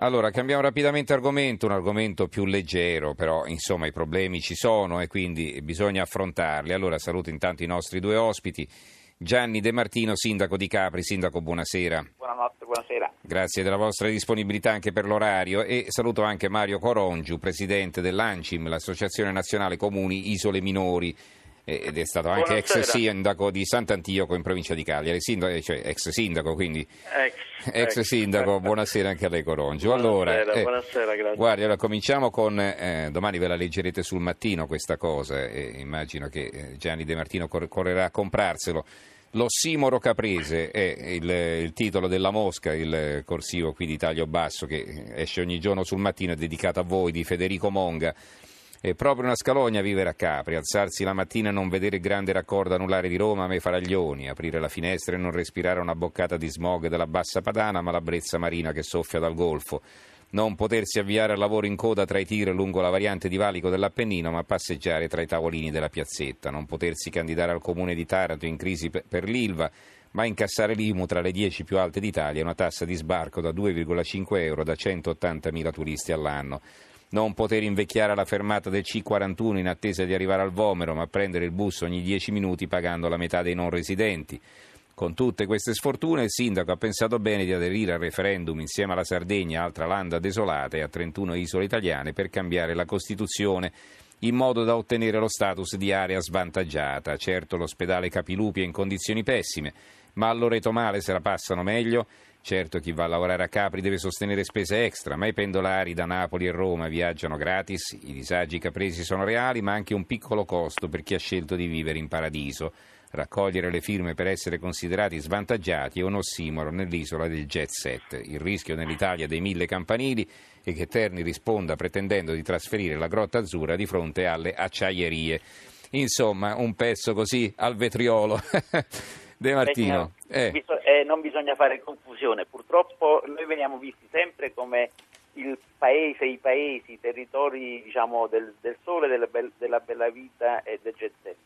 Allora, cambiamo rapidamente argomento, un argomento più leggero, però insomma i problemi ci sono e quindi bisogna affrontarli. Allora saluto intanto i nostri due ospiti. Gianni De Martino, sindaco di Capri. Sindaco, buonasera. Buonanotte, buonasera. Grazie della vostra disponibilità anche per l'orario e saluto anche Mario Corongiu, presidente dell'ANCIM, l'Associazione Nazionale Comuni Isole Minori ed è stato anche Buonasera. ex sindaco di Sant'Antioco in provincia di Cagliari, sindaco, cioè ex sindaco, quindi Ex, ex sindaco, buonasera anche a lei Corongio. Allora, Buonasera, eh, buonasera, grazie. Guardi, allora cominciamo con, eh, domani ve la leggerete sul mattino questa cosa e immagino che eh, Gianni De Martino cor- correrà a comprarselo. L'ossimoro caprese è il, il titolo della Mosca, il corsivo qui di taglio basso che esce ogni giorno sul mattino, è dedicato a voi di Federico Monga. È proprio una scalogna vivere a Capri, alzarsi la mattina e non vedere il grande raccordo anulare di Roma a me faraglioni, aprire la finestra e non respirare una boccata di smog dalla bassa padana ma la brezza marina che soffia dal golfo, non potersi avviare al lavoro in coda tra i tir lungo la variante di valico dell'Appennino ma passeggiare tra i tavolini della piazzetta, non potersi candidare al comune di Taranto in crisi per- per l'Ilva ma incassare l'IMU tra le 10 più alte d'Italia e una tassa di sbarco da 2,5 euro da 180.000 turisti all'anno non poter invecchiare alla fermata del C41 in attesa di arrivare al Vomero, ma prendere il bus ogni 10 minuti pagando la metà dei non residenti. Con tutte queste sfortune il sindaco ha pensato bene di aderire al referendum insieme alla Sardegna, altra landa desolata, e a 31 isole italiane per cambiare la Costituzione in modo da ottenere lo status di area svantaggiata. Certo l'ospedale Capilupi è in condizioni pessime, ma a Loreto Male se la passano meglio. Certo chi va a lavorare a Capri deve sostenere spese extra, ma i pendolari da Napoli e Roma viaggiano gratis, i disagi capresi sono reali, ma anche un piccolo costo per chi ha scelto di vivere in paradiso. Raccogliere le firme per essere considerati svantaggiati è un ossimoro nell'isola del jet set. Il rischio nell'Italia dei mille campanili è che Terni risponda pretendendo di trasferire la Grotta Azzurra di fronte alle acciaierie. Insomma, un pezzo così al vetriolo. De Martino. Eh, eh. eh, non bisogna fare confusione, purtroppo noi veniamo visti sempre come il paese, i paesi, i territori diciamo, del, del sole, della, bel- della bella vita e del jet set.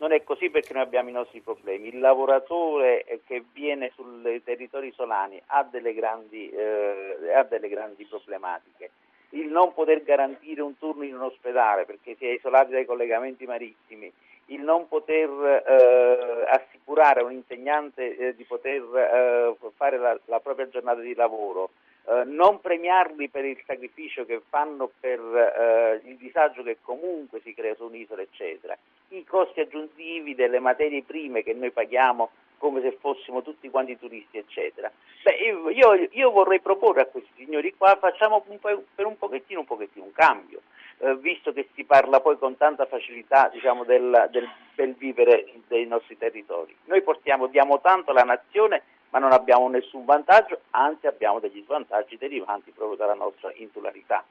Non è così perché noi abbiamo i nostri problemi. Il lavoratore eh, che viene sui territori solani ha delle grandi, eh, ha delle grandi problematiche. Il non poter garantire un turno in un ospedale perché si è isolati dai collegamenti marittimi, il non poter eh, assicurare a un insegnante eh, di poter eh, fare la, la propria giornata di lavoro, eh, non premiarli per il sacrificio che fanno per eh, il disagio che comunque si crea su un'isola, eccetera, i costi aggiuntivi delle materie prime che noi paghiamo come se fossimo tutti quanti turisti, eccetera. Beh, io, io- vorrei proporre a questi signori qua, facciamo un per un pochettino, un pochettino un cambio, eh, visto che si parla poi con tanta facilità diciamo, del, del bel vivere dei nostri territori. Noi portiamo, diamo tanto alla nazione, ma non abbiamo nessun vantaggio, anzi abbiamo degli svantaggi derivanti proprio dalla nostra insularità.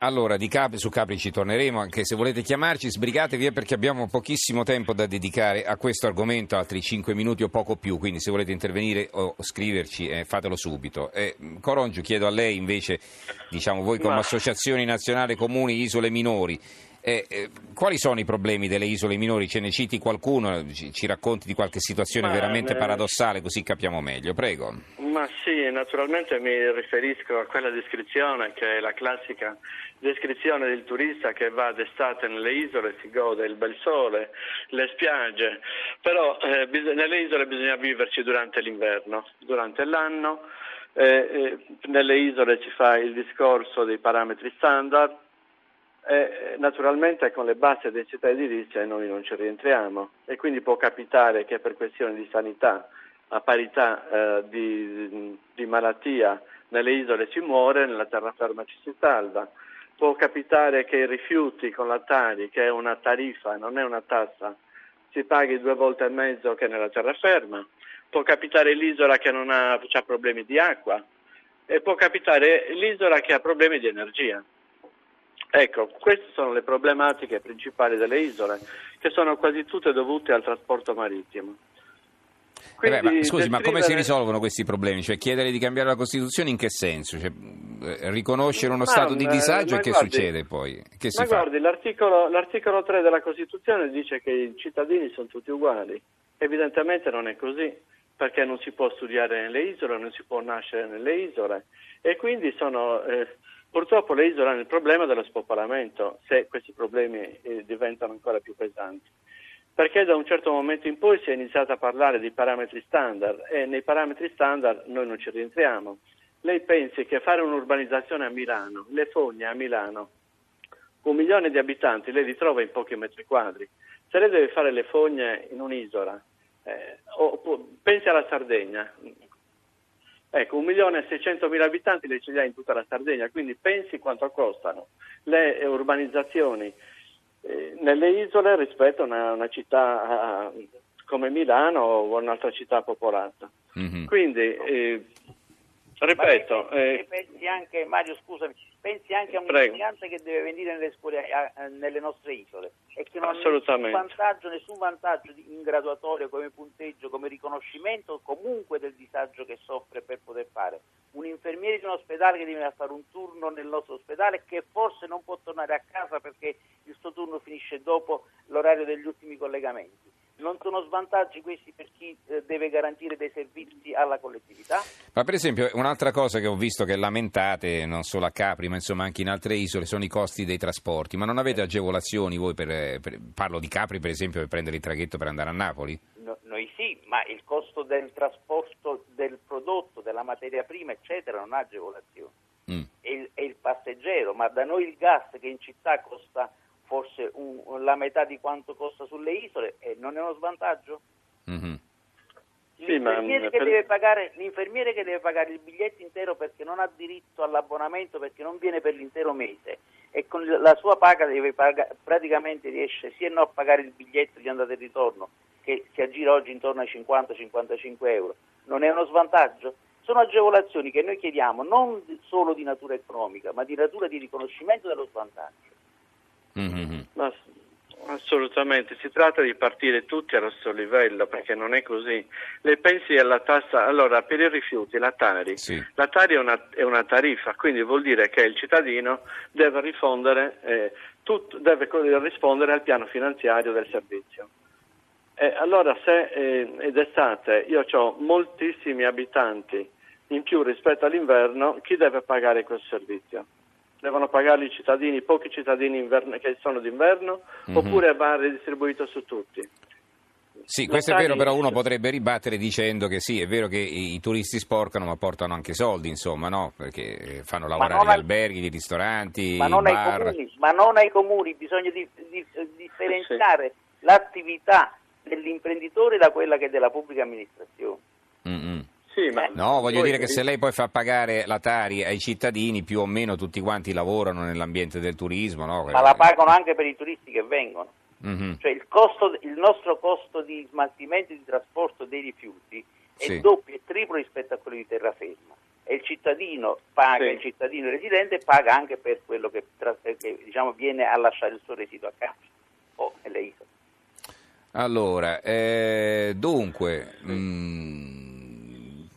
Allora, di Capri, su Capri ci torneremo, anche se volete chiamarci, sbrigatevi eh, perché abbiamo pochissimo tempo da dedicare a questo argomento, altri 5 minuti o poco più, quindi se volete intervenire o scriverci eh, fatelo subito. Eh, Corongio, chiedo a lei invece, diciamo voi come Ma- Associazione Nazionale Comuni Isole Minori, eh, eh, quali sono i problemi delle isole minori? Ce ne citi qualcuno, ci, ci racconti di qualche situazione Ma, veramente eh, paradossale, così capiamo meglio. Prego. Ma naturalmente mi riferisco a quella descrizione che è la classica descrizione del turista che va d'estate nelle isole, si gode il bel sole, le spiagge, però eh, bis- nelle isole bisogna viverci durante l'inverno, durante l'anno, eh, eh, nelle isole si fa il discorso dei parametri standard, e naturalmente con le basse densità edilizie noi non ci rientriamo e quindi può capitare che per questioni di sanità a parità eh, di, di malattia nelle isole si muore, nella terraferma ci si salva. Può capitare che i rifiuti con la Tari, che è una tariffa, non è una tassa, si paghi due volte e mezzo che nella terraferma. Può capitare l'isola che non ha, ha problemi di acqua e può capitare l'isola che ha problemi di energia. Ecco, queste sono le problematiche principali delle isole, che sono quasi tutte dovute al trasporto marittimo. Eh beh, ma, Quindi scusi, ma come si risolvono questi problemi? Cioè chiedere di cambiare la Costituzione in che senso? Cioè, eh, riconoscere uno Ma, stato di disagio e che guardi- succede poi? Che Ma guardi, l'articolo, l'articolo 3 della Costituzione dice che i cittadini sono tutti uguali. Evidentemente non è così. perché non si può studiare nelle isole, non si può nascere nelle isole e quindi sono, eh, purtroppo le isole hanno il problema dello spopolamento se questi problemi eh, diventano ancora più pesanti. Perché da un certo momento in poi si è iniziato a parlare di parametri standard e nei parametri standard noi non ci rientriamo. Lei pensi che fare un'urbanizzazione a Milano, le fogne a Milano, un milione di abitanti, lei li trova in pochi metri quadri. Se lei deve fare le fogne in un'isola, eh, o, pensi alla Sardegna, ecco, un milione e seicentomila abitanti le ce li ha in tutta la Sardegna, quindi pensi quanto costano le urbanizzazioni nelle isole rispetto a una, una città eh, come Milano o un'altra città popolata. Mm-hmm. Quindi eh, Ripeto, eh, pensi anche, Mario, scusami, pensi anche a un insegnante che deve venire nelle scuole, a, a, nelle nostre isole e che non ha nessun vantaggio, nessun vantaggio in graduatoria come punteggio, come riconoscimento comunque del disagio che soffre per poter fare. Un infermiere di un ospedale che deve fare un turno nel nostro ospedale che forse non può tornare a casa perché il suo turno finisce dopo l'orario degli ultimi collegamenti non sono svantaggi questi per chi eh, deve garantire dei servizi alla collettività? Ma per esempio un'altra cosa che ho visto che lamentate non solo a Capri ma insomma anche in altre isole sono i costi dei trasporti, ma non avete agevolazioni voi per, per parlo di Capri per esempio per prendere il traghetto per andare a Napoli? No, noi sì, ma il costo del trasporto del prodotto, della materia prima eccetera non ha agevolazioni. Mm. È, è il passeggero, ma da noi il gas che in città costa forse un, la metà di quanto costa sulle isole e non è uno svantaggio? Mm-hmm. L'infermiere, sì, che per... pagare, l'infermiere, che deve pagare, il biglietto intero perché non ha diritto all'abbonamento perché non viene per l'intero mese e con la sua paga deve pagare, praticamente riesce sia no a pagare il biglietto di andata e ritorno che si aggira oggi intorno ai 50-55 euro, non è uno svantaggio? Sono agevolazioni che noi chiediamo non solo di natura economica ma di natura di riconoscimento dello svantaggio. Mm-hmm. Ma, assolutamente, si tratta di partire tutti allo stesso livello perché non è così. Le pensi alla tassa, allora per i rifiuti la Tari, sì. la Tari è una, è una, tariffa, quindi vuol dire che il cittadino deve rispondere, eh, tut, deve rispondere al piano finanziario del servizio. Eh, allora se eh, ed estate io ho moltissimi abitanti in più rispetto all'inverno, chi deve pagare questo servizio? Devono pagarli i cittadini, pochi cittadini inverno, che sono d'inverno, mm-hmm. oppure va redistribuito su tutti. Sì, questo è vero, però uno potrebbe ribattere dicendo che sì, è vero che i turisti sporcano, ma portano anche soldi, insomma, no? Perché fanno lavorare gli ai... alberghi, i ristoranti, ma non, ai comuni, ma non ai comuni, bisogna di, di, differenziare sì. l'attività dell'imprenditore da quella che è della pubblica amministrazione. Mm-hmm. Sì, ma no, voglio dire che se lei poi fa pagare la Tari ai cittadini, più o meno tutti quanti lavorano nell'ambiente del turismo, no? Ma la pagano anche per i turisti che vengono. Mm-hmm. Cioè il, costo, il, nostro costo di smaltimento e di trasporto dei rifiuti è sì. doppio e triplo rispetto a quello di terraferma. E il cittadino paga, sì. il cittadino residente paga anche per quello che, che diciamo, viene a lasciare il suo residuo a casa o nelle isole. Allora, eh, dunque... Mh, mm,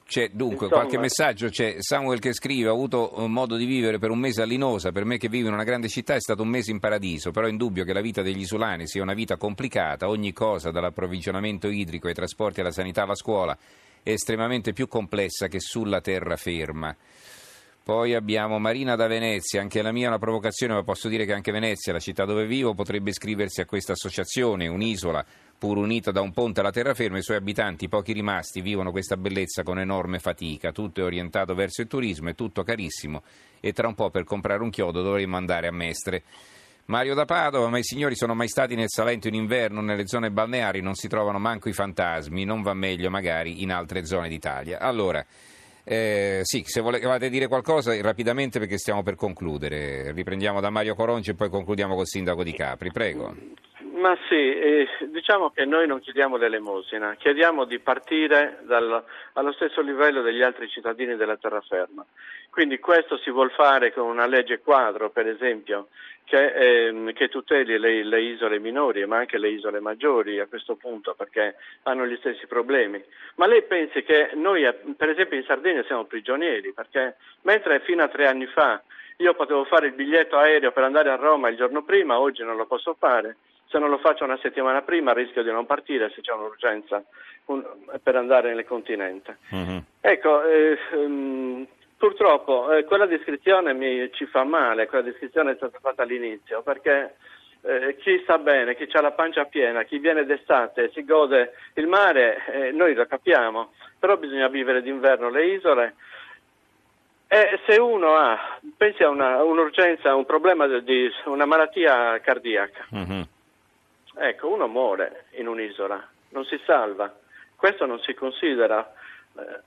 c'è dunque Insomma. qualche messaggio, c'è Samuel che scrive, ho avuto modo di vivere per un mese a Linosa, per me che vivo in una grande città è stato un mese in paradiso, però è indubbio che la vita degli isolani sia una vita complicata, ogni cosa dall'approvvigionamento idrico ai trasporti alla sanità alla scuola è estremamente più complessa che sulla terraferma. Poi abbiamo Marina da Venezia, anche la mia è una provocazione, ma posso dire che anche Venezia, la città dove vivo, potrebbe iscriversi a questa associazione, un'isola pur unita da un ponte alla terraferma, i suoi abitanti, pochi rimasti, vivono questa bellezza con enorme fatica. Tutto è orientato verso il turismo, è tutto carissimo e tra un po' per comprare un chiodo dovremmo andare a Mestre. Mario da Padova, ma i signori sono mai stati nel Salento in inverno, nelle zone balneari, non si trovano manco i fantasmi, non va meglio magari in altre zone d'Italia. Allora, eh, sì, se volevate dire qualcosa rapidamente perché stiamo per concludere. Riprendiamo da Mario Coronci e poi concludiamo col sindaco di Capri. Prego. Ma sì, eh, diciamo che noi non chiediamo l'elemosina, chiediamo di partire dal, allo stesso livello degli altri cittadini della terraferma. Quindi questo si vuol fare con una legge quadro, per esempio, che, eh, che tuteli le, le, isole minori, ma anche le isole maggiori a questo punto, perché hanno gli stessi problemi. Ma lei pensi che noi, per esempio in Sardegna, siamo prigionieri, perché mentre fino a tre anni fa io potevo fare il biglietto aereo per andare a Roma il giorno prima, oggi non lo posso fare Se non lo faccio una settimana prima rischio di non partire se c'è un'urgenza un, per andare nel continente. Mm-hmm. Ecco, eh, um, purtroppo eh, quella descrizione mi, ci fa male, quella descrizione è stata fatta all'inizio perché eh, chi sta bene, chi ha la pancia piena, chi viene d'estate, si gode il mare, eh, noi lo capiamo, però bisogna vivere d'inverno le isole. E se uno ha, pensi a una, un'urgenza, un problema di una malattia cardiaca, mm-hmm. Ecco, uno muore in un'isola, non si salva. Questo non si considera. Eh.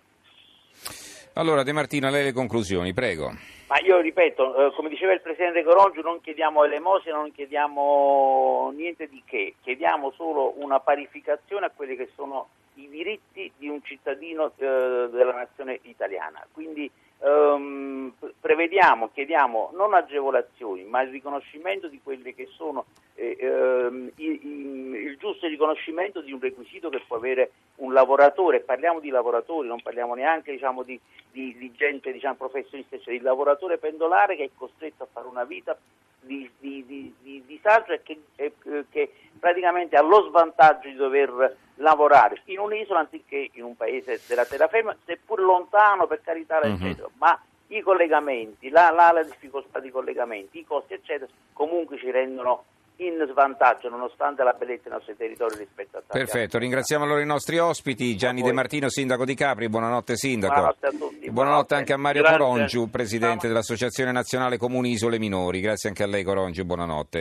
Allora, De Martino, a lei le conclusioni, prego. Ma io ripeto, eh, come diceva il Presidente Corongiu, non chiediamo elemosina, non chiediamo niente di che, chiediamo solo una parificazione a quelli che sono i diritti di un cittadino eh, della nazione italiana. Quindi ehm, prevediamo, chiediamo non agevolazioni, ma il riconoscimento di quelli che sono eh, ehm, il, il, giusto riconoscimento di un requisito che può avere un lavoratore, parliamo di lavoratori, non parliamo neanche diciamo, di, di, di, gente diciamo, professionista, cioè il lavoratore pendolare che è costretto a fare una vita di, di disagio e che, eh, che praticamente ha lo svantaggio di dover lavorare in un'isola anziché in un paese della terraferma, seppur lontano per carità, uh-huh. eccetera, ma i collegamenti, la, la, la difficoltà di collegamenti, i costi, eccetera, comunque ci rendono in svantaggio nonostante la bellezza dei nostri territori rispetto a tanti Perfetto, ringraziamo allora i nostri ospiti, Gianni De Martino, sindaco di Capri, buonanotte sindaco. Buonanotte a tutti. Buonanotte, buonanotte anche a Mario Grazie. Corongiu, presidente dell'Associazione Nazionale Comuni Isole Minori, grazie anche a lei Corongiu, buonanotte.